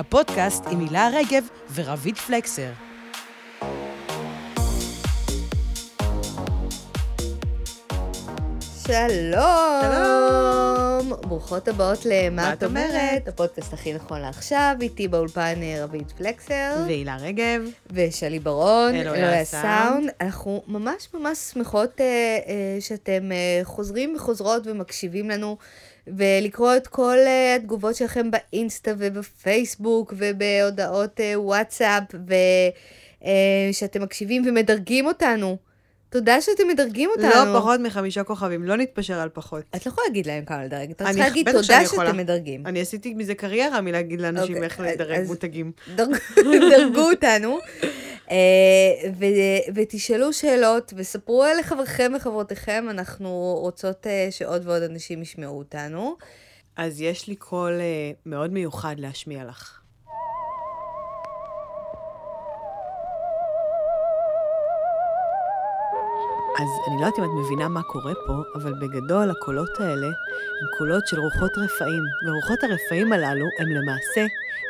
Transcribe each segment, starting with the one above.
הפודקאסט עם הילה רגב ורביד פלקסר. שלום! שלום! ברוכות הבאות ל"מה מה את אומרת?" הפודקאסט הכי נכון לעכשיו, איתי באולפן אה, רביד פלקסר והילה רגב. ושלי ברון, אלוהי הסאונד. הסאונד. אנחנו ממש ממש שמחות אה, אה, שאתם אה, חוזרים וחוזרות ומקשיבים לנו, ולקרוא את כל אה, התגובות שלכם באינסטה ובפייסבוק ובהודעות אה, וואטסאפ, ושאתם מקשיבים ומדרגים אותנו. תודה שאתם מדרגים אותנו. לא פחות מחמישה כוכבים, לא נתפשר על פחות. את לא יכולה להגיד להם כמה לדרג, אתה צריך להגיד תודה. שאתם מדרגים. אני עשיתי מזה קריירה מלהגיד לאנשים אוקיי, איך לדרג מותגים. דרג- דרגו אותנו, אה, ו- ותשאלו שאלות, וספרו לחבריכם וחברותיכם, אנחנו רוצות אה, שעוד ועוד אנשים ישמעו אותנו. אז יש לי קול אה, מאוד מיוחד להשמיע לך. אז אני לא יודעת אם את מבינה מה קורה פה, אבל בגדול הקולות האלה הם קולות של רוחות רפאים, ורוחות הרפאים הללו הם למעשה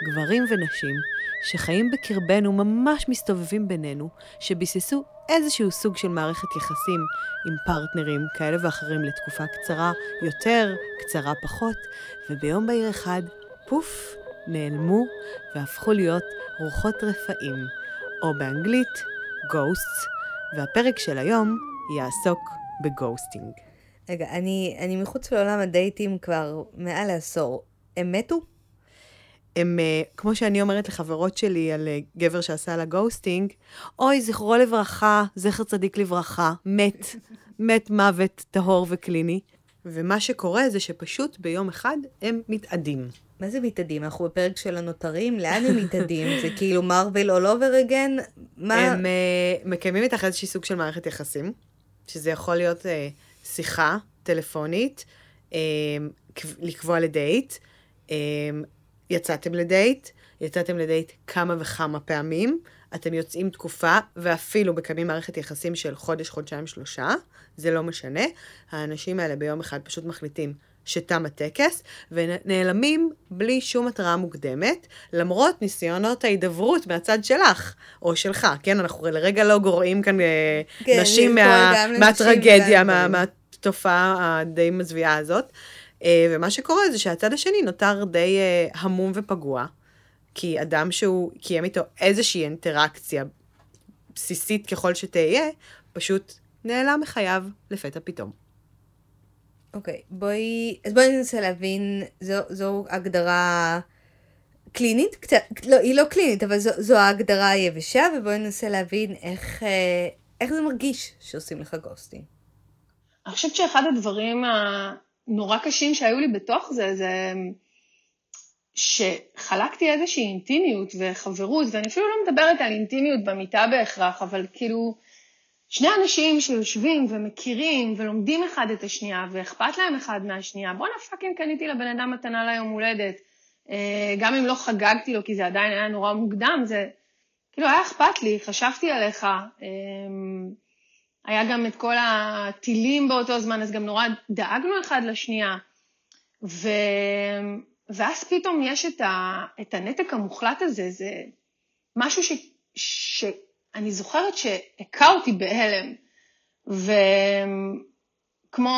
גברים ונשים שחיים בקרבנו, ממש מסתובבים בינינו, שביססו איזשהו סוג של מערכת יחסים עם פרטנרים כאלה ואחרים לתקופה קצרה יותר, קצרה פחות, וביום בהיר אחד, פוף, נעלמו והפכו להיות רוחות רפאים, או באנגלית, ghosts, והפרק של היום יעסוק ב ghosting. רגע, אני, אני מחוץ לעולם הדייטים כבר מעל לעשור. הם מתו? הם, אה, כמו שאני אומרת לחברות שלי על אה, גבר שעשה לה ghosting, אוי, זכרו לברכה, זכר צדיק לברכה, מת, מת מוות טהור וקליני. ומה שקורה זה שפשוט ביום אחד הם מתאדים. מה זה מתאדים? אנחנו בפרק של הנותרים? לאן הם מתאדים? זה כאילו מרוויל all over again? מה? הם uh, מקיימים איתך איזשהי סוג של מערכת יחסים, שזה יכול להיות uh, שיחה טלפונית, um, לקבוע לדייט, um, יצאתם לדייט, יצאתם לדייט כמה וכמה פעמים, אתם יוצאים תקופה, ואפילו מקיימים מערכת יחסים של חודש, חודשיים, שלושה, זה לא משנה. האנשים האלה ביום אחד פשוט מחליטים שתם הטקס, ונעלמים בלי שום התראה מוקדמת, למרות ניסיונות ההידברות מהצד שלך, או שלך, כן? אנחנו לרגע לא גורעים כאן אה, כן, נשים מה, מהטרגדיה, מה. מהתופעה הדי מזוויעה הזאת. אה, ומה שקורה זה שהצד השני נותר די אה, המום ופגוע, כי אדם שהוא קיים איתו איזושהי אינטראקציה בסיסית ככל שתהיה, פשוט נעלם מחייו לפתע פתאום. אוקיי, בואי, אז בואי ננסה להבין, זו, זו הגדרה קלינית? קצת, לא, היא לא קלינית, אבל זו, זו ההגדרה היבשה, ובואי ננסה להבין איך, אה, איך זה מרגיש שעושים לך גוסטינג. אני חושבת שאחד הדברים הנורא קשים שהיו לי בתוך זה, זה שחלקתי איזושהי אינטימיות וחברות, ואני אפילו לא מדברת על אינטימיות במיטה בהכרח, אבל כאילו, שני אנשים שיושבים ומכירים ולומדים אחד את השנייה, ואכפת להם אחד מהשנייה, בואנה פאקינג קניתי לבן אדם מתנה ליום הולדת. אה, גם אם לא חגגתי לו, כי זה עדיין היה נורא מוקדם, זה כאילו היה אכפת לי, חשבתי עליך. היה גם את כל הטילים באותו זמן, אז גם נורא דאגנו אחד לשנייה. ו... ואז פתאום יש את, ה... את הנתק המוחלט הזה, זה משהו ש... שאני זוכרת שהכה אותי בהלם. וכמו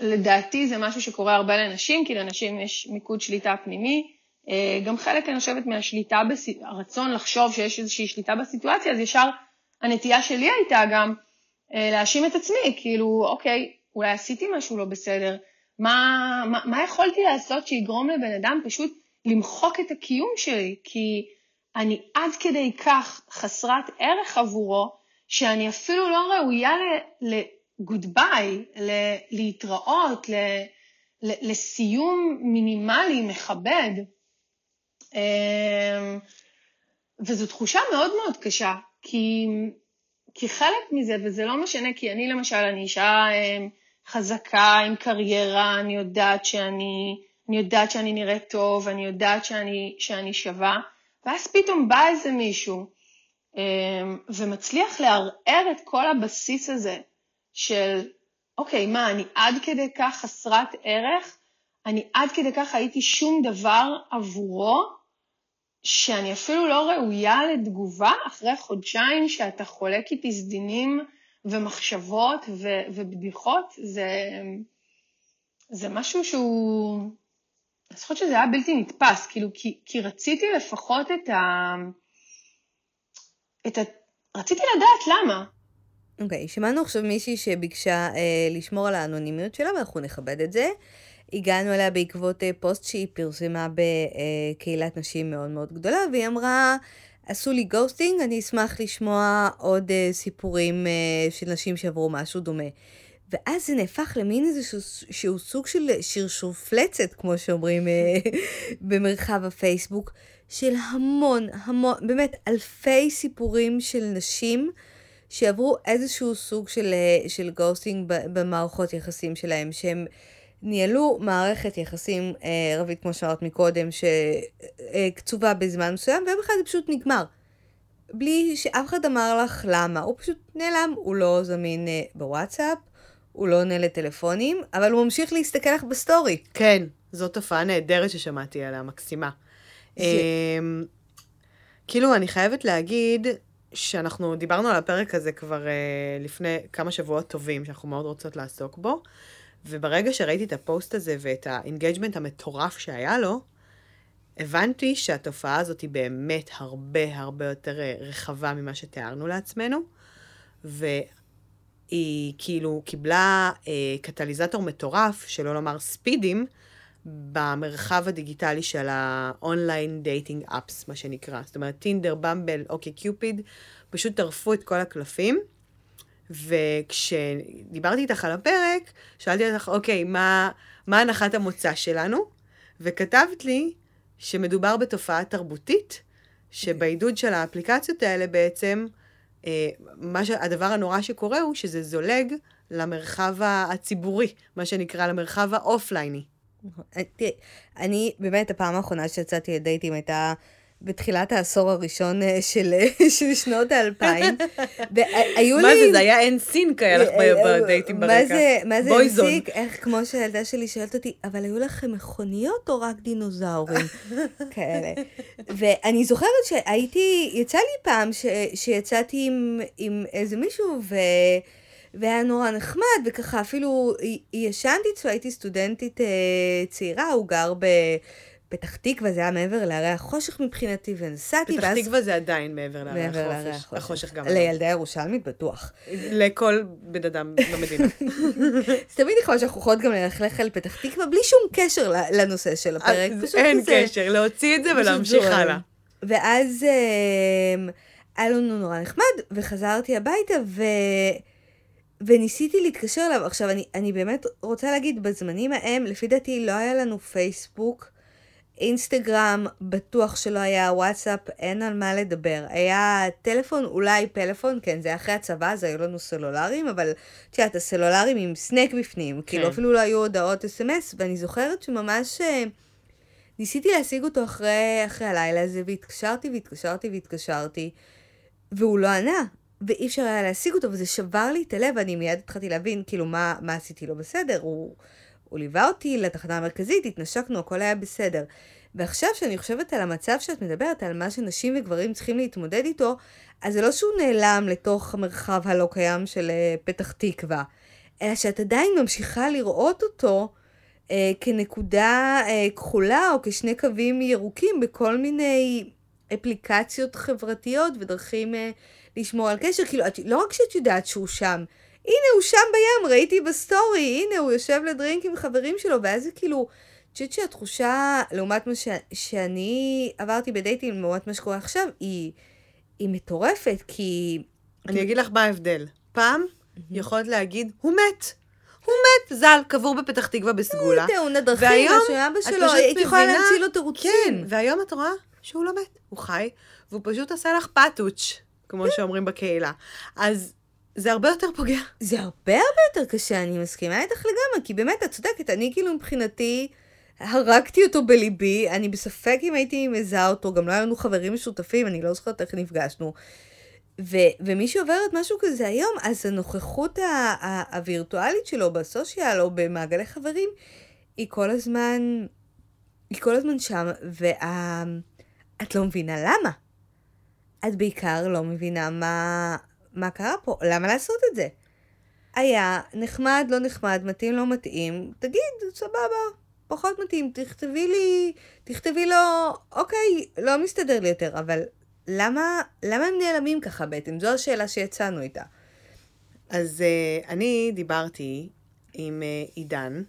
לדעתי זה משהו שקורה הרבה לנשים, כי לנשים יש מיקוד שליטה פנימי. אה, גם חלק, אני חושבת, מהשליטה, בס... הרצון לחשוב שיש איזושהי שליטה בסיטואציה, אז ישר הנטייה שלי הייתה גם להאשים את עצמי, כאילו, אוקיי, אולי עשיתי משהו לא בסדר, מה, מה, מה יכולתי לעשות שיגרום לבן אדם פשוט למחוק את הקיום שלי? כי אני עד כדי כך חסרת ערך עבורו, שאני אפילו לא ראויה לגוד ביי, להתראות, ל, ל, לסיום מינימלי, מכבד. אמ, וזו תחושה מאוד מאוד קשה, כי, כי חלק מזה, וזה לא משנה, כי אני למשל, אני אישה אמ, חזקה, עם קריירה, אני יודעת שאני, אני יודעת שאני נראית טוב, אני יודעת שאני, שאני שווה, ואז פתאום בא איזה מישהו אמ, ומצליח לערער את כל הבסיס הזה של, אוקיי, מה, אני עד כדי כך חסרת ערך? אני עד כדי כך הייתי שום דבר עבורו? שאני אפילו לא ראויה לתגובה אחרי חודשיים שאתה חולק איתי סדינים ומחשבות ו- ובדיחות, זה, זה משהו שהוא... אני זוכרת שזה היה בלתי נתפס, כאילו, כי, כי רציתי לפחות את ה... את ה... רציתי לדעת למה. אוקיי, okay, שמענו עכשיו מישהי שביקשה אה, לשמור על האנונימיות שלה, ואנחנו נכבד את זה. הגענו אליה בעקבות אה, פוסט שהיא פרסמה בקהילת נשים מאוד מאוד גדולה, והיא אמרה, עשו לי ghosting, אני אשמח לשמוע עוד אה, סיפורים אה, של נשים שעברו משהו דומה. ואז זה נהפך למין איזשהו סוג של שרשופלצת, כמו שאומרים במרחב הפייסבוק, של המון, המון, באמת אלפי סיפורים של נשים שעברו איזשהו סוג של, של ghosting במערכות יחסים שלהם, שהם ניהלו מערכת יחסים אה, רבית, כמו שאמרת מקודם, שקצובה אה, בזמן מסוים, ויום אחד זה פשוט נגמר. בלי שאף אחד אמר לך למה. הוא פשוט נעלם, הוא לא זמין אה, בוואטסאפ, הוא לא עונה לטלפונים, אבל הוא ממשיך להסתכל לך ב story. כן, זו תופעה נהדרת ששמעתי עליה, מקסימה. זה... אה, כאילו, אני חייבת להגיד שאנחנו דיברנו על הפרק הזה כבר אה, לפני כמה שבועות טובים, שאנחנו מאוד רוצות לעסוק בו. וברגע שראיתי את הפוסט הזה ואת ה engagement המטורף שהיה לו, הבנתי שהתופעה הזאת היא באמת הרבה הרבה יותר אה, רחבה ממה שתיארנו לעצמנו, והיא כאילו קיבלה אה, קטליזטור מטורף, שלא לומר ספידים, במרחב הדיגיטלי של ה online dating apps, מה שנקרא. זאת אומרת, Tinder, Bumble, OkCupid, פשוט טרפו את כל הקלפים. וכשדיברתי איתך על הפרק, שאלתי אותך, אוקיי, מה, מה הנחת המוצא שלנו? וכתבת לי שמדובר בתופעה תרבותית, שבעידוד של האפליקציות האלה בעצם, אה, מה ש... הדבר הנורא שקורה הוא שזה זולג למרחב הציבורי, מה שנקרא למרחב האופלייני. תראי, אני, באמת, הפעם האחרונה שיצאתי לדייטים הייתה בתחילת העשור הראשון אה, של, אה, של שנות האלפיים. והיו לי... מה זה, זה היה אין סינק היה לך בדייטים ברקע. מה זה, מה זה אין סינק? איך, כמו שהילדה שלי שואלת אותי, אבל היו לכם מכוניות או רק דינוזאורים? כאלה. ואני זוכרת שהייתי, יצא לי פעם ש, שיצאתי עם, עם איזה מישהו, ו... והיה נורא נחמד, וככה אפילו ישנתי אצלו, הייתי סטודנטית אה, צעירה, הוא גר ב... פתח תקווה זה היה מעבר להרי החושך מבחינתי, ונסעתי, פתח ואז... תקווה זה עדיין מעבר להרי מעבר החושך. החושך. החושך גם. לילדי ירושלמית בטוח. לכל בן אדם במדינה. זה תמיד יכול שאנחנו יכולות גם ללכלך על פתח תקווה, בלי שום קשר לנושא של הפרק. אין קשר, להוציא את זה ולהמשיך הלאה. ואז אמ, היה לנו נורא נחמד, וחזרתי הביתה, ו... וניסיתי להתקשר אליו. עכשיו, אני, אני באמת רוצה להגיד, בזמנים ההם, לפי דעתי, לא היה לנו פייסבוק. אינסטגרם בטוח שלא היה, וואטסאפ אין על מה לדבר. היה טלפון, אולי פלאפון, כן, זה היה אחרי הצבא, אז היו לנו סלולרים, אבל את יודעת, הסלולרים עם סנק בפנים, כן. כאילו אפילו לא היו הודעות אס.אם.אס, ואני זוכרת שממש אה, ניסיתי להשיג אותו אחרי, אחרי הלילה הזה, והתקשרתי והתקשרתי והתקשרתי, והוא לא ענה. ואי אפשר היה להשיג אותו, וזה שבר לי את הלב, ואני מיד התחלתי להבין, כאילו, מה, מה עשיתי לא בסדר. הוא... הוא ליווה אותי לתחנה המרכזית, התנשקנו, הכל היה בסדר. ועכשיו שאני חושבת על המצב שאת מדברת, על מה שנשים וגברים צריכים להתמודד איתו, אז זה לא שהוא נעלם לתוך המרחב הלא קיים של uh, פתח תקווה, אלא שאת עדיין ממשיכה לראות אותו uh, כנקודה uh, כחולה או כשני קווים ירוקים בכל מיני אפליקציות חברתיות ודרכים אה, לשמור על קשר. כאילו, את, לא רק שאת יודעת שהוא שם, הנה הוא שם בים, ראיתי בסטורי, הנה הוא יושב לדרינק עם חברים שלו, ואז זה כאילו, אני חושבת שהתחושה, לעומת מה ש... שאני עברתי בדייטים, לעומת מה שקורה עכשיו, היא, היא מטורפת, כי... אני אגיד לך מה ההבדל. פעם יכולת להגיד, הוא מת. הוא מת, ז"ל, קבור בפתח תקווה בסגולה. תאונה דרכים, משהו אבא שלו, הייתי יכולה להמציא לו תירוצים. כן, והיום את רואה שהוא לא מת, הוא חי, והוא פשוט עשה לך פאטוץ', כמו שאומרים בקהילה. אז זה הרבה יותר פוגע. זה הרבה הרבה יותר קשה, אני מסכימה איתך לגמרי, כי באמת, את צודקת, אני כאילו מבחינתי, הרגתי אותו בליבי, אני בספק אם הייתי מזהה אותו, גם לא היו לנו חברים משותפים, אני לא זוכרת איך נפגשנו. ו- ומי שעוברת משהו כזה היום, אז הנוכחות ה- הווירטואלית שלו בסושיאל או במעגלי חברים, היא כל הזמן, היא כל הזמן שם, וה... את לא מבינה למה. את בעיקר לא מבינה מה, מה קרה פה, למה לעשות את זה. היה נחמד, לא נחמד, מתאים, לא מתאים, תגיד, סבבה, פחות מתאים, תכתבי לי, תכתבי לו, אוקיי, לא מסתדר לי יותר, אבל למה, למה הם נעלמים ככה בעצם? זו השאלה שיצאנו איתה. אז uh, אני דיברתי עם uh, עידן,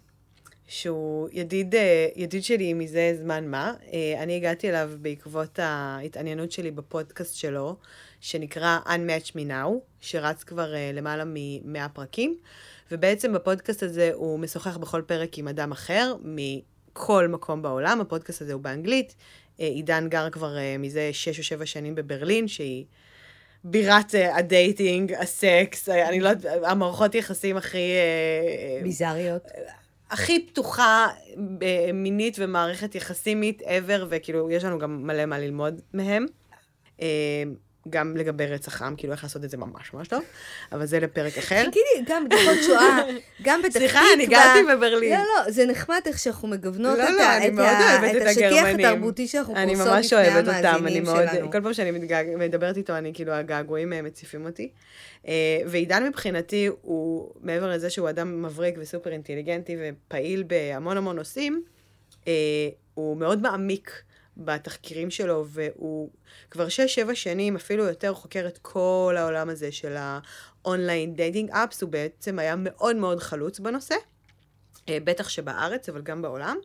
שהוא ידיד, uh, ידיד שלי מזה זמן מה. Uh, אני הגעתי אליו בעקבות ההתעניינות שלי בפודקאסט שלו, שנקרא Unmatch Me Now, שרץ כבר uh, למעלה מ-100 פרקים, ובעצם בפודקאסט הזה הוא משוחח בכל פרק עם אדם אחר, מכל מקום בעולם. הפודקאסט הזה הוא באנגלית. עידן גר כבר מזה 6 או 7 שנים בברלין, שהיא... בירת הדייטינג, הסקס, אני לא יודעת, המערכות יחסים הכי... ביזריות. הכי פתוחה מינית ומערכת יחסימית ever, וכאילו, יש לנו גם מלא מה ללמוד מהם. גם לגבי רצח עם, כאילו איך לעשות את זה ממש ממש טוב, אבל זה לפרק אחר. תגידי, גם בדיחות שואה, גם בתחתית. סליחה, אני גרתי בברלין. לא, לא, זה נחמד איך שאנחנו מגוונות לא, לא, את השטיח התרבותי שאנחנו פורסות לפני המאזינים שלנו. כל פעם שאני מדברת איתו, אני כאילו, הגעגועים אה, מציפים אותי. אה, ועידן מבחינתי הוא, מעבר לזה שהוא אדם מבריק וסופר אינטליגנטי ופעיל בהמון המון נושאים, אה, הוא מאוד מעמיק. בתחקירים שלו, והוא כבר 6-7 שנים, אפילו יותר, חוקר את כל העולם הזה של ה online dating apps, הוא בעצם היה מאוד מאוד חלוץ בנושא, אה, בטח שבארץ, אבל גם בעולם.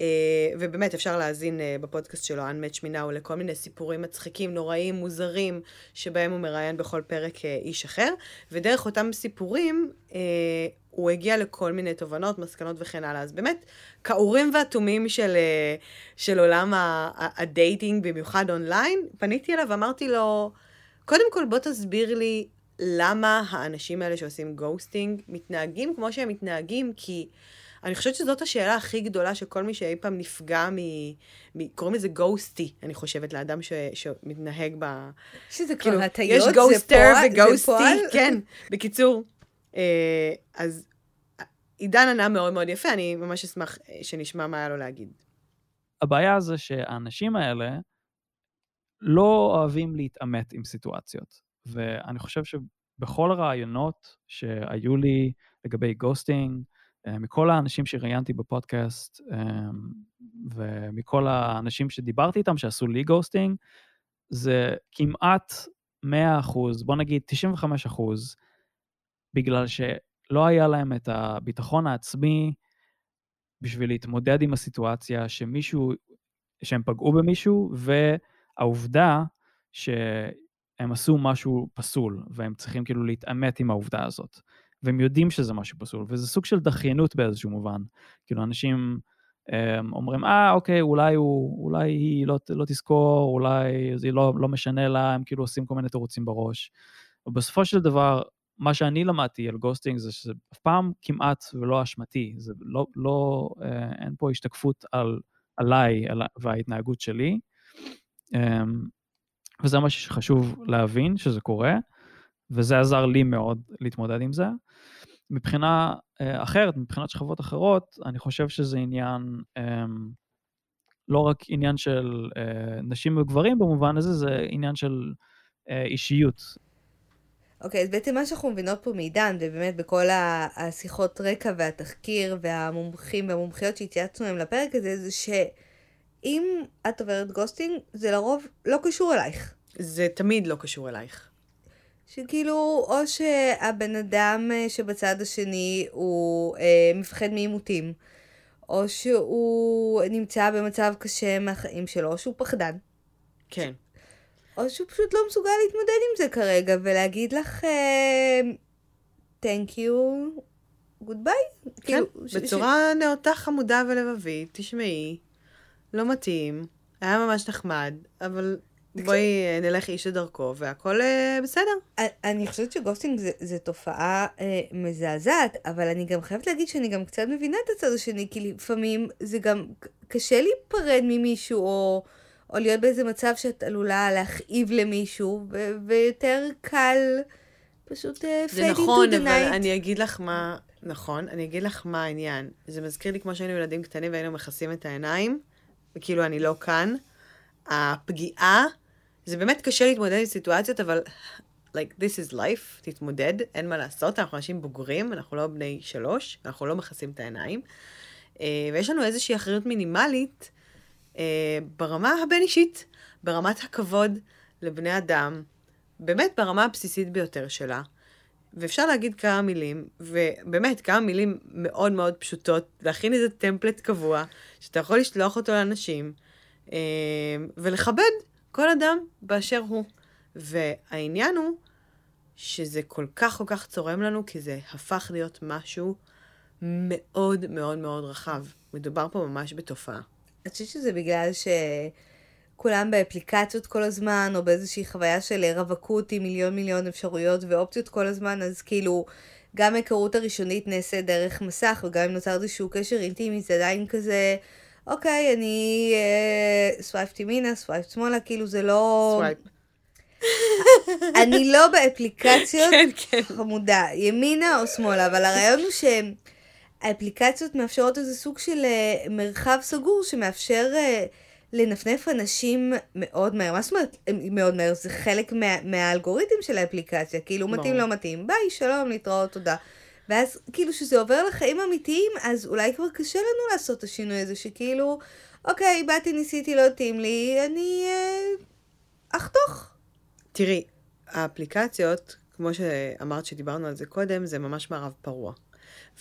אה, ובאמת אפשר להאזין אה, בפודקאסט שלו, Unmatch Me Now, לכל מיני סיפורים מצחיקים, נוראים, מוזרים, שבהם הוא מראיין בכל פרק איש אחר, ודרך אותם סיפורים הוא הגיע לכל מיני תובנות, מסקנות וכן הלאה. אז באמת, כאורים ותומים של, אה, של עולם הדייטינג, במיוחד אונליין, פניתי אליו ואמרתי לו, קודם כל בוא תסביר לי למה האנשים האלה שעושים גוסטינג מתנהגים כמו שהם מתנהגים, כי אני חושבת שזאת השאלה הכי גדולה שכל מי שאי פעם נפגע מ... מ... קוראים לזה גוסטי, אני חושבת, לאדם ש... שמתנהג ב... שזה כבר כאילו, הטיות, זה פועל? יש גוסטר וגוסטי, כן. בקיצור, אה, אז עידן ענה מאוד מאוד יפה, אני ממש אשמח אה, שנשמע מה היה לו להגיד. הבעיה זה שהאנשים האלה לא אוהבים להתעמת עם סיטואציות. ואני חושב שבכל הרעיונות שהיו לי לגבי גוסטינג, אה, מכל האנשים שראיינתי בפודקאסט, ומכל האנשים שדיברתי איתם שעשו לי גוסטינג, זה כמעט 100 אחוז, בוא נגיד 95 אחוז, בגלל שלא היה להם את הביטחון העצמי בשביל להתמודד עם הסיטואציה שמישהו, שהם פגעו במישהו, והעובדה שהם עשו משהו פסול, והם צריכים כאילו להתעמת עם העובדה הזאת. והם יודעים שזה משהו פסול, וזה סוג של דחיינות באיזשהו מובן. כאילו, אנשים הם, אומרים, אה, אוקיי, אולי, הוא, אולי היא לא, לא תזכור, אולי זה לא, לא משנה לה, הם כאילו עושים כל מיני תירוצים בראש. ובסופו של דבר, מה שאני למדתי על גוסטינג זה שזה אף פעם כמעט ולא אשמתי, זה לא, לא, אה, אין פה השתקפות על, עליי על, וההתנהגות שלי. אה, וזה מה שחשוב להבין, שזה קורה, וזה עזר לי מאוד להתמודד עם זה. מבחינה אה, אחרת, מבחינת שכבות אחרות, אני חושב שזה עניין, אה, לא רק עניין של אה, נשים וגברים במובן הזה, זה עניין של אישיות. אוקיי, okay, אז בעצם מה שאנחנו מבינות פה מעידן, ובאמת בכל השיחות רקע והתחקיר והמומחים והמומחיות שהתייעצנו להם לפרק הזה, זה שאם את עוברת גוסטינג, זה לרוב לא קשור אלייך. זה תמיד לא קשור אלייך. שכאילו, או שהבן אדם אה, שבצד השני הוא אה, מפחד מעימותים, או שהוא נמצא במצב קשה מהחיים שלו, או שהוא פחדן. כן. או שהוא פשוט לא מסוגל להתמודד עם זה כרגע, ולהגיד לך, תנק יו, גוד ביי. כן, בצורה ש... נאותה חמודה ולבבית, תשמעי, לא מתאים, היה ממש נחמד, אבל בואי אה, נלך איש לדרכו, והכל אה, בסדר. אני חושבת שגוסטינג זה, זה תופעה אה, מזעזעת, אבל אני גם חייבת להגיד שאני גם קצת מבינה את הצד השני, כי לפעמים זה גם קשה להיפרד ממישהו, או... או להיות באיזה מצב שאת עלולה להכאיב למישהו, ו- ויותר קל פשוט uh, fade זה נכון, אבל אני אגיד לך מה, נכון, אני אגיד לך מה העניין. זה מזכיר לי כמו שהיינו ילדים קטנים והיינו מכסים את העיניים, וכאילו אני לא כאן, הפגיעה, זה באמת קשה להתמודד עם סיטואציות, אבל like, this is life, תתמודד, אין מה לעשות, אנחנו אנשים בוגרים, אנחנו לא בני שלוש, אנחנו לא מכסים את העיניים. אה, ויש לנו איזושהי אחריות מינימלית ברמה הבין-אישית, ברמת הכבוד לבני אדם, באמת ברמה הבסיסית ביותר שלה. ואפשר להגיד כמה מילים, ובאמת, כמה מילים מאוד מאוד פשוטות, להכין איזה טמפלט קבוע, שאתה יכול לשלוח אותו לאנשים, אה, ולכבד כל אדם באשר הוא. והעניין הוא שזה כל כך כל כך צורם לנו, כי זה הפך להיות משהו מאוד מאוד מאוד רחב. מדובר פה ממש בתופעה. אני חושבת שזה בגלל שכולם באפליקציות כל הזמן, או באיזושהי חוויה של רווקות עם מיליון מיליון אפשרויות ואופציות כל הזמן, אז כאילו, גם ההיכרות הראשונית נעשית דרך מסך, וגם אם נוצר איזשהו קשר אינטימי, זה עדיין כזה, אוקיי, אני אה, swift ימינה, swift שמאלה, כאילו זה לא... swipe. אני לא באפליקציות כן, כן. חמודה, ימינה או שמאלה, אבל הרעיון הוא שהאפליקציות מאפשרות איזה סוג של אה, מרחב סגור שמאפשר אה, לנפנף אנשים מאוד מהר. מה זאת אומרת מאוד מהר? זה חלק מה, מהאלגוריתם של האפליקציה, כאילו. מתאים לא מתאים, ביי, שלום, להתראות, תודה. ואז כאילו שזה עובר לחיים אמיתיים, אז אולי כבר קשה לנו לעשות את השינוי הזה, שכאילו, אוקיי, באתי, ניסיתי, לא התאים לי, אני אה, אחתוך. תראי, האפליקציות, כמו שאמרת שדיברנו על זה קודם, זה ממש מערב פרוע.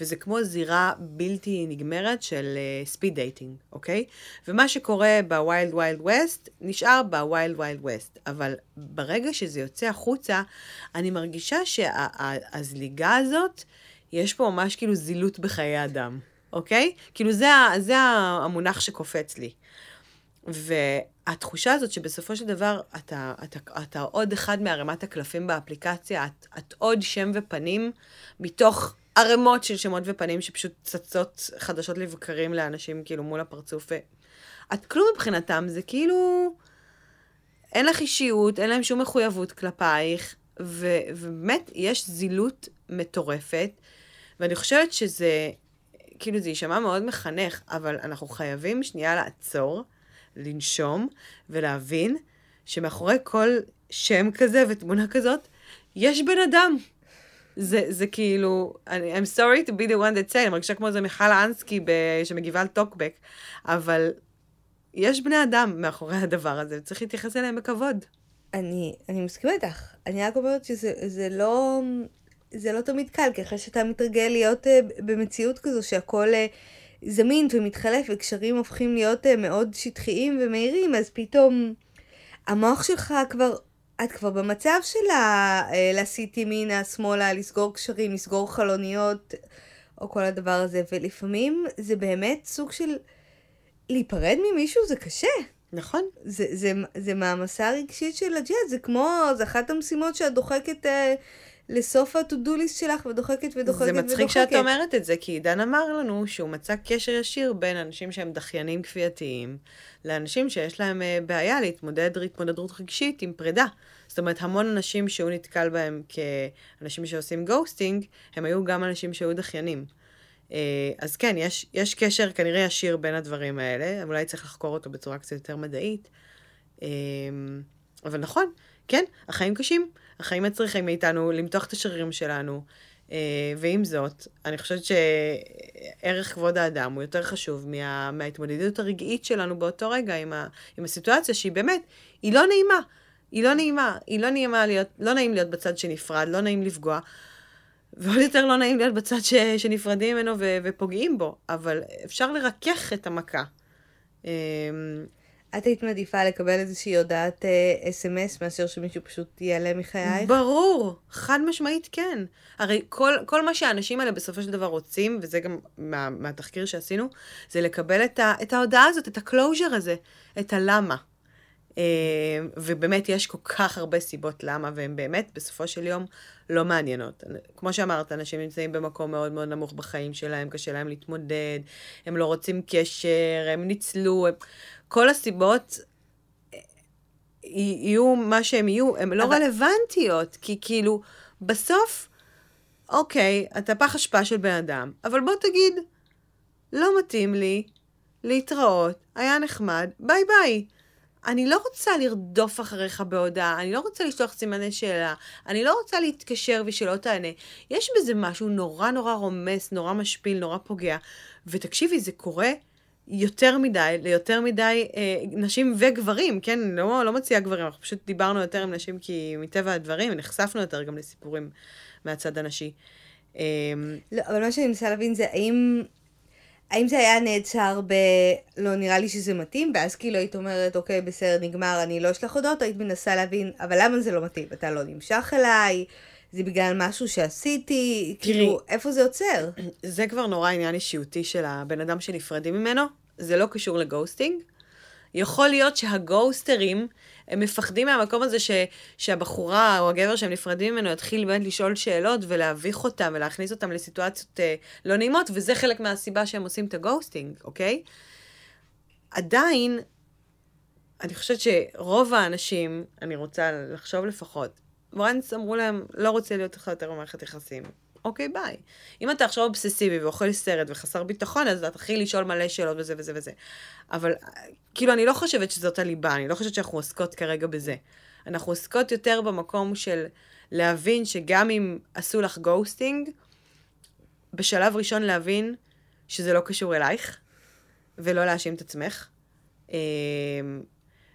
וזה כמו זירה בלתי נגמרת של speed אה, dating, אוקיי? ומה שקורה ב Wild Wild West, נשאר ב Wild Wild West. אבל ברגע שזה יוצא החוצה, אני מרגישה שהזליגה הזאת, יש פה ממש כאילו זילות בחיי אדם, אוקיי? כאילו זה, זה המונח שקופץ לי. והתחושה הזאת שבסופו של דבר אתה, אתה, אתה עוד אחד מערימת הקלפים באפליקציה, את, את עוד שם ופנים מתוך ערימות של שמות ופנים שפשוט צצות חדשות לבקרים לאנשים כאילו מול הפרצוף. את כלום מבחינתם, זה כאילו... אין לך אישיות, אין להם שום מחויבות כלפייך, ו, ובאמת יש זילות מטורפת, ואני חושבת שזה, כאילו זה יישמע מאוד מחנך, אבל אנחנו חייבים שנייה לעצור. לנשום ולהבין שמאחורי כל שם כזה ותמונה כזאת, יש בן אדם. זה, זה כאילו, אני, I'm sorry to be the one that say, אני מרגישה כמו איזה מיכל אנסקי ב- שמגיבה על טוקבק, אבל יש בני אדם מאחורי הדבר הזה, וצריך להתייחס אליהם בכבוד. אני, אני מסכימה איתך. אני רק אומרת שזה זה לא, זה לא תמיד קל, כי אחרי שאתה מתרגל להיות uh, במציאות כזו שהכל uh, זמין ומתחלף וקשרים הופכים להיות uh, מאוד שטחיים ומהירים, אז פתאום המוח שלך כבר, את כבר במצב של ה- uh, להסיט ימינה, שמאלה, לסגור קשרים, לסגור חלוניות, או כל הדבר הזה, ולפעמים זה באמת סוג של להיפרד ממישהו זה קשה. נכון? זה, זה, זה מעמסה רגשית של הג'אז, זה כמו, זה אחת המשימות שאת דוחקת אה, לסוף ה-to-do list שלך ודוחקת ודוחקת זה ודוחקת. מצחיק שאת אומרת את זה, כי עידן אמר לנו שהוא מצא קשר ישיר בין אנשים שהם דחיינים כפייתיים, לאנשים שיש להם אה, בעיה להתמודד התמודדות רגשית עם פרידה. זאת אומרת, המון אנשים שהוא נתקל בהם כאנשים שעושים גוסטינג, הם היו גם אנשים שהיו דחיינים. אה, אז כן, יש, יש קשר כנראה ישיר בין הדברים האלה, אולי צריך לחקור אותו בצורה קצת יותר מדעית. אה, אבל נכון, כן, החיים קשים. החיים מצריכים מאיתנו למתוח את השרירים שלנו, אה, ועם זאת, אני חושבת שערך כבוד האדם הוא יותר חשוב מה, מההתמודדות הרגעית שלנו באותו רגע עם, ה, עם הסיטואציה שהיא באמת, היא לא נעימה. היא לא נעימה, היא לא נעימה להיות, לא נעים להיות בצד שנפרד, לא נעים לפגוע. ועוד יותר לא נעים להיות בצד ש, שנפרדים ממנו ו, ופוגעים בו, אבל אפשר לרכך את המכה. את היית מעדיפה לקבל איזושהי הודעת אה, אס.אם.אס מאשר שמישהו פשוט ייעלם מחייך? ברור, חד משמעית כן. הרי כל, כל מה שהאנשים האלה בסופו של דבר רוצים, וזה גם מה, מהתחקיר שעשינו, זה לקבל את, ה, את ההודעה הזאת, את הקלוז'ר הזה, את הלמה. אה, ובאמת יש כל כך הרבה סיבות למה, והן באמת בסופו של יום לא מעניינות. כמו שאמרת, אנשים נמצאים במקום מאוד מאוד נמוך בחיים שלהם, קשה להם להתמודד, הם לא רוצים קשר, הם ניצלו, הם... כל הסיבות אה, יהיו מה שהם יהיו, הן לא אבל- רלוונטיות, כי כאילו, בסוף, אוקיי, אתה פח אשפה של בן אדם, אבל בוא תגיד, לא מתאים לי, להתראות, היה נחמד, ביי ביי. אני לא רוצה לרדוף אחריך בהודעה, אני לא רוצה לשלוח סימני שאלה, אני לא רוצה להתקשר ושלא תענה. יש בזה משהו נורא נורא רומס, נורא משפיל, נורא פוגע. ותקשיבי, זה קורה יותר מדי, ליותר מדי אה, נשים וגברים, כן? לא, לא מציעה גברים, אנחנו פשוט דיברנו יותר עם נשים כי מטבע הדברים, נחשפנו יותר גם לסיפורים מהצד הנשי. אה, לא, אבל מה שאני מנסה להבין זה האם, האם זה היה נעצר ב... לא נראה לי שזה מתאים, ואז כאילו היית אומרת, אוקיי, בסדר, נגמר, אני לא אשלח הודעות, היית מנסה להבין, אבל למה זה לא מתאים? אתה לא נמשך אליי? זה בגלל משהו שעשיתי? כאילו, איפה זה עוצר? זה כבר נורא עניין אישיותי של הבן אדם שנפרדים ממנו, זה לא קשור לגוסטינג. יכול להיות שהגוסטרים, הם מפחדים מהמקום הזה ש, שהבחורה או הגבר שהם נפרדים ממנו יתחיל באמת לשאול שאלות ולהביך אותם ולהכניס אותם לסיטואציות אה, לא נעימות, וזה חלק מהסיבה שהם עושים את הגוסטינג, אוקיי? עדיין, אני חושבת שרוב האנשים, אני רוצה לחשוב לפחות, once אמרו להם, לא רוצה להיות לך יותר במערכת יחסים. אוקיי, ביי. אם אתה עכשיו אובססיבי ואוכל סרט וחסר ביטחון, אז אתה תתחיל לשאול מלא שאלות וזה וזה וזה. אבל כאילו, אני לא חושבת שזאת הליבה, אני לא חושבת שאנחנו עוסקות כרגע בזה. אנחנו עוסקות יותר במקום של להבין שגם אם עשו לך גוסטינג, בשלב ראשון להבין שזה לא קשור אלייך, ולא להאשים את עצמך. אמ,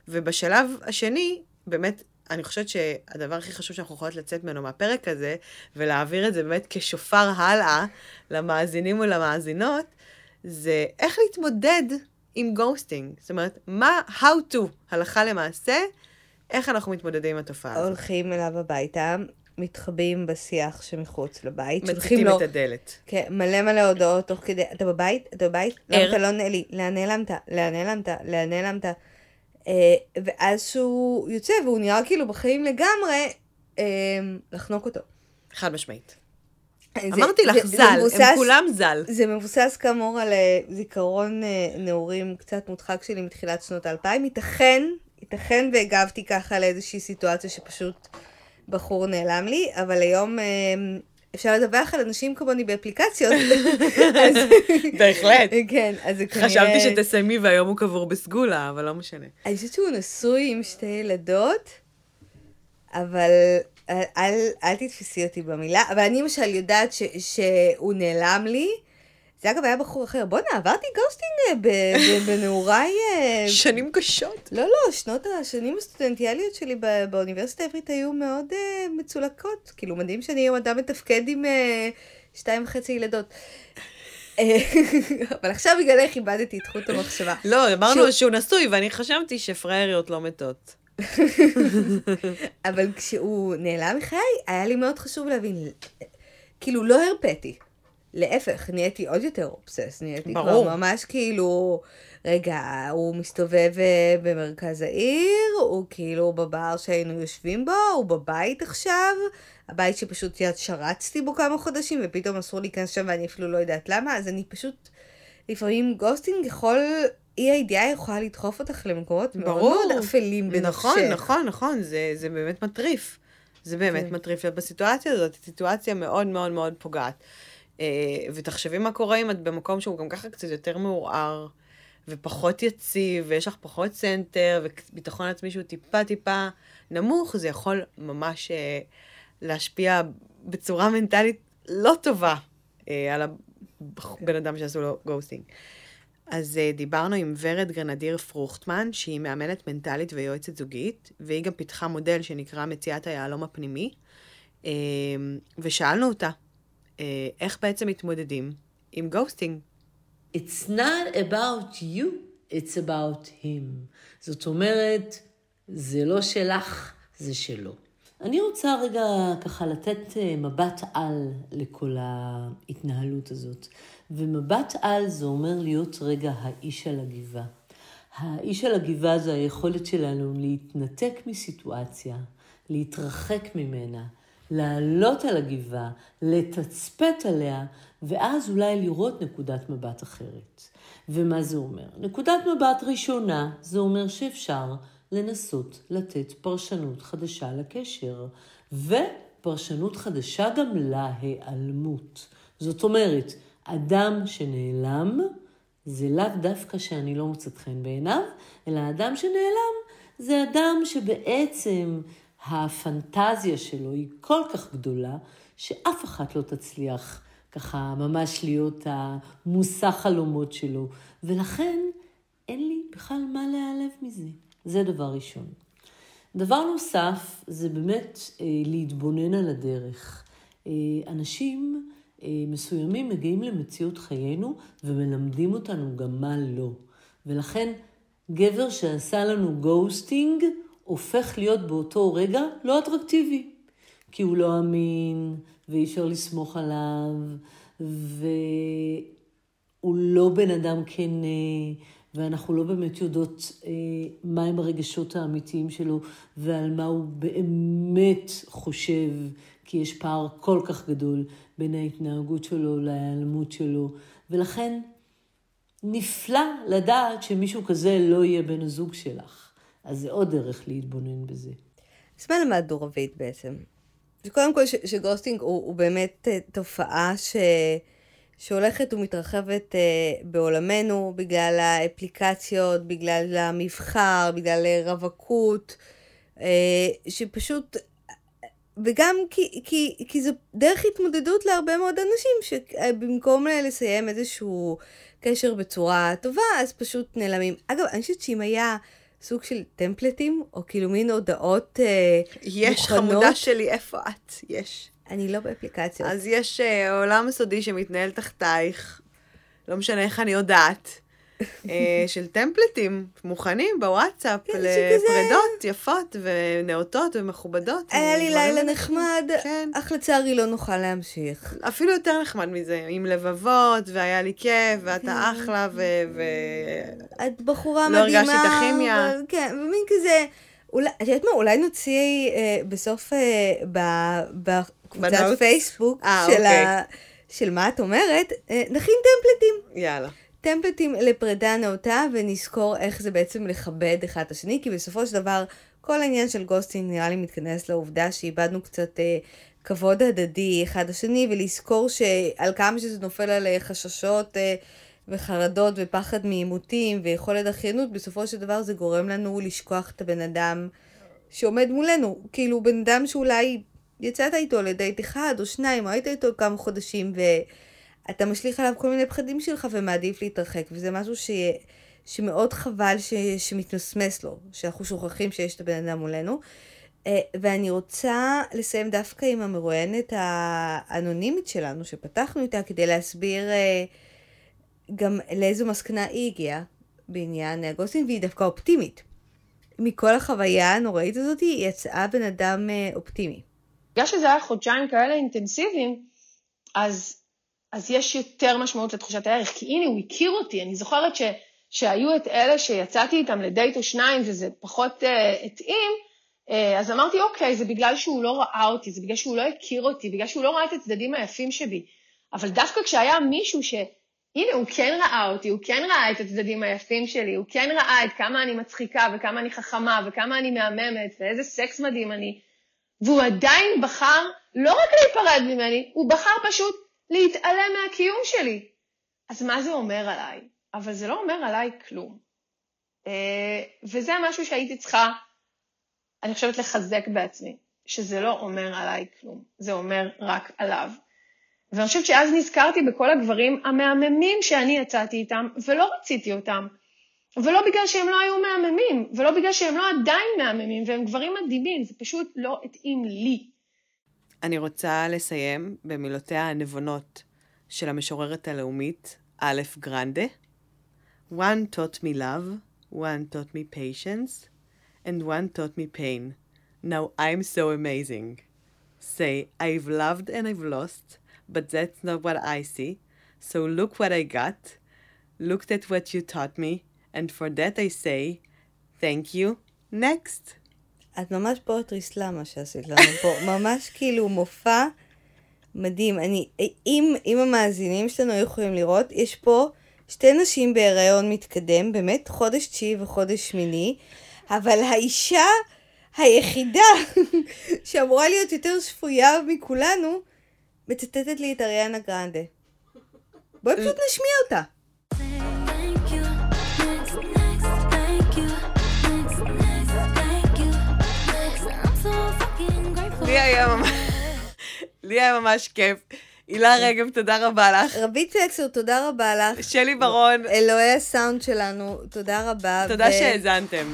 ובשלב השני, באמת אני חושבת שהדבר הכי חשוב שאנחנו יכולות לצאת ממנו מהפרק הזה, ולהעביר את זה באמת כשופר הלאה למאזינים ולמאזינות, זה איך להתמודד עם גוסטינג. זאת אומרת, מה, how to, הלכה למעשה, איך אנחנו מתמודדים עם התופעה הזאת. הולכים אליו הביתה, מתחבאים בשיח שמחוץ לבית. מציתים את הדלת. כן, מלא מלא הודעות תוך כדי, אתה בבית? אתה בבית? למה אתה לא עונה לי? לאן נעלמת? לאן נעלמת? לאן נעלמת? אה, ואז שהוא יוצא והוא נראה כאילו בחיים לגמרי, אה, לחנוק אותו. חד משמעית. זה, אמרתי לך, זה, זל, זה מבוסס, הם כולם זל. זה מבוסס כאמור על אה, זיכרון נעורים קצת מודחק שלי מתחילת שנות האלפיים. ייתכן, ייתכן והגבתי ככה לאיזושהי סיטואציה שפשוט בחור נעלם לי, אבל היום אפשר לדווח על אנשים כמוני באפליקציות. בהחלט. כן, אז זה כנראה... חשבתי שתסיימי והיום הוא קבור בסגולה, אבל לא משנה. אני חושבת שהוא נשוי עם שתי ילדות, אבל אל, אל, אל תתפסי אותי במילה, אבל אני למשל יודעת ש, שהוא נעלם לי. זה אגב היה בחור אחר. בואנה, עברתי גוסטינג אה, בנעוריי... אה, שנים קשות. לא, לא, שנות השנים הסטודנטיאליות שלי באוניברסיטה העברית היו מאוד אה, מצולקות. כאילו, מדהים שאני היום אדם מתפקד עם אה, שתיים וחצי ילדות. אבל עכשיו בגללך איבדתי את חוט המחשבה. לא, אמרנו שהוא נשוי, ואני חשבתי שפראייריות לא מתות. אבל כשהוא נעלם מחיי, היה לי מאוד חשוב להבין, כאילו, לא הרפאתי. להפך, נהייתי עוד יותר אובסס, נהייתי ברור. כבר ממש כאילו, רגע, הוא מסתובב אה, במרכז העיר, הוא כאילו בבר שהיינו יושבים בו, הוא בבית עכשיו, הבית שפשוט יד שרצתי בו כמה חודשים, ופתאום אסור להיכנס שם ואני אפילו לא יודעת למה, אז אני פשוט, לפעמים גוסטינג יכול... אי הידיעה יכולה לדחוף אותך למקומות ברור. מאוד מאוד אפלים בנפשך. נכון, נכון, נכון, זה, זה באמת מטריף. זה באמת כן. מטריף בסיטואציה הזאת, סיטואציה מאוד מאוד מאוד פוגעת. אה, ותחשבי מה קורה אם את במקום שהוא גם ככה קצת יותר מעורער, ופחות יציב, ויש לך פחות center, וביטחון עצמי שהוא טיפה טיפה נמוך, זה יכול ממש אה, להשפיע בצורה מנטלית לא טובה אה, על הבן אדם שעשו לו גוסטינג. אז דיברנו עם ורד גרנדיר פרוכטמן, שהיא מאמנת מנטלית ויועצת זוגית, והיא גם פיתחה מודל שנקרא מציאת היהלום הפנימי, ושאלנו אותה אה, איך בעצם מתמודדים עם גוסטינג. It's not about you, it's about him. זאת אומרת, זה לא שלך, זה שלו. אני רוצה רגע ככה לתת אה, מבט על לכל ההתנהלות הזאת. ומבט על זה אומר להיות רגע האיש על הגבעה. האיש על הגבעה זה היכולת שלנו להתנתק מסיטואציה, להתרחק ממנה, לעלות על הגבעה, לתצפת עליה, ואז אולי לראות נקודת מבט אחרת. ומה זה אומר? נקודת מבט ראשונה, זה אומר שאפשר לנסות לתת פרשנות חדשה לקשר, ופרשנות חדשה גם להיעלמות. זאת אומרת, אדם שנעלם, זה לאו דווקא שאני לא מוצאת חן בעיניו, אלא אדם שנעלם זה אדם שבעצם הפנטזיה שלו היא כל כך גדולה, שאף אחת לא תצליח ככה ממש להיות המושא חלומות שלו, ולכן אין לי בכלל מה להיעלב מזה. זה דבר ראשון. דבר נוסף זה באמת אה, להתבונן על הדרך. אה, אנשים אה, מסוימים מגיעים למציאות חיינו ומלמדים אותנו גם מה לא. ולכן גבר שעשה לנו גוסטינג הופך להיות באותו רגע לא אטרקטיבי. כי הוא לא אמין, ואי אפשר לסמוך עליו, והוא לא בן אדם כן, ואנחנו לא באמת יודעות אה, מהם הרגשות האמיתיים שלו ועל מה הוא באמת חושב, כי יש פער כל כך גדול בין ההתנהגות שלו להיעלמות שלו, ולכן נפלא לדעת שמישהו כזה לא יהיה בן הזוג שלך. אז זה עוד דרך להתבונן בזה. אז מה למדנו רביד בעצם? קודם כל ש, שגוסטינג הוא, הוא באמת uh, תופעה ש, שהולכת ומתרחבת uh, בעולמנו בגלל האפליקציות, בגלל המבחר, בגלל רווקות, uh, שפשוט, וגם כי, כי, כי זו דרך התמודדות להרבה מאוד אנשים, שבמקום לסיים איזשהו קשר בצורה טובה, אז פשוט נעלמים. אגב, אני חושבת שאם היה... סוג של טמפלטים, או כאילו מין הודעות אה, יש, מוכנות. יש, חמודה שלי, איפה את? יש. אני לא באפליקציות. אז יש אה, עולם סודי שמתנהל תחתייך, לא משנה איך אני יודעת, של טמפלטים מוכנים בוואטסאפ כן, לפרדות יפות ונאותות ומכובדות. היה לי לילה נחמד, כן. אך לצערי לא נוכל להמשיך. אפילו יותר נחמד מזה, עם לבבות, והיה לי כיף, ואתה אחלה, ו... את בחורה לא מדהימה. הרגשתי את הכימיה. כן, ומין כזה, אולי, את יודעת מה, אולי נוציא אה, בסוף, אה, ב- בקבוצת? פייסבוק אה, של, אוקיי. ה, של מה את אומרת, אה, נכין טמפלטים. יאללה. טמפלטים לפרידה נאותה, ונזכור איך זה בעצם לכבד אחד את השני, כי בסופו של דבר, כל העניין של גוסטינג נראה לי מתכנס לעובדה שאיבדנו קצת אה, כבוד הדדי אחד לשני, ולזכור שעל כמה שזה נופל על אה, חששות אה, וחרדות ופחד מעימותים ויכולת אחיינות, בסופו של דבר זה גורם לנו לשכוח את הבן אדם שעומד מולנו. כאילו, בן אדם שאולי יצאת איתו לדייט אחד או שניים, או היית איתו כמה חודשים, ו... אתה משליך עליו כל מיני פחדים שלך ומעדיף להתרחק, וזה משהו ש... שמאוד חבל ש... שמתמסמס לו, שאנחנו שוכחים שיש את הבן אדם מולנו. אה, ואני רוצה לסיים דווקא עם המרואיינת האנונימית שלנו, שפתחנו איתה, כדי להסביר אה, גם לאיזו מסקנה היא הגיעה בעניין הגוסטינג, והיא דווקא אופטימית. מכל החוויה הנוראית הזאת, היא יצאה בן אדם אה, אופטימי. בגלל שזה היה חודשיים כאלה אינטנסיביים, אז, אז יש יותר משמעות לתחושת הערך, כי הנה, הוא הכיר אותי. אני זוכרת ש, שהיו את אלה שיצאתי איתם לדייט או שניים וזה פחות uh, התאים, uh, אז אמרתי, אוקיי, זה בגלל שהוא לא ראה אותי, זה בגלל שהוא לא הכיר אותי, בגלל שהוא לא ראה את הצדדים היפים שבי. אבל דווקא כשהיה מישהו ש... הנה, הוא כן ראה אותי, הוא כן ראה את הצדדים היפים שלי, הוא כן ראה את כמה אני מצחיקה וכמה אני חכמה וכמה אני מהממת ואיזה סקס מדהים אני, והוא עדיין בחר לא רק להיפרד ממני, הוא בחר פשוט להתעלם מהקיום שלי. אז מה זה אומר עליי? אבל זה לא אומר עליי כלום. אה, וזה משהו שהייתי צריכה, אני חושבת, לחזק בעצמי, שזה לא אומר עליי כלום, זה אומר רק עליו. ואני חושבת שאז נזכרתי בכל הגברים המהממים שאני יצאתי איתם, ולא רציתי אותם. ולא בגלל שהם לא היו מהממים, ולא בגלל שהם לא עדיין מהממים, והם גברים מדהימים, זה פשוט לא התאים לי. אני רוצה לסיים במילותיה הנבונות של המשוררת הלאומית, א' גרנדה. One taught me love, one taught me patience, and one taught me pain. Now I'm so amazing. Say, I've loved and I've lost, but that's not what I see. So look what I got, looked at what you taught me, and for that I say, thank you, next. את ממש פואטרי סלאם מה שעשית לנו פה, ממש כאילו מופע מדהים. אני, אם, אם המאזינים שלנו יכולים לראות, יש פה שתי נשים בהיריון מתקדם, באמת חודש תשיעי וחודש שמיני, אבל האישה היחידה שאמורה להיות יותר שפויה מכולנו, מצטטת לי את אריאנה גרנדה. בואי פשוט נשמיע אותה. לי היה ממש כיף. הילה רגב, תודה רבה לך. רבית טקסר, תודה רבה לך. שלי ברון, אלוהי הסאונד שלנו, תודה רבה. תודה ו- שהאזנתם.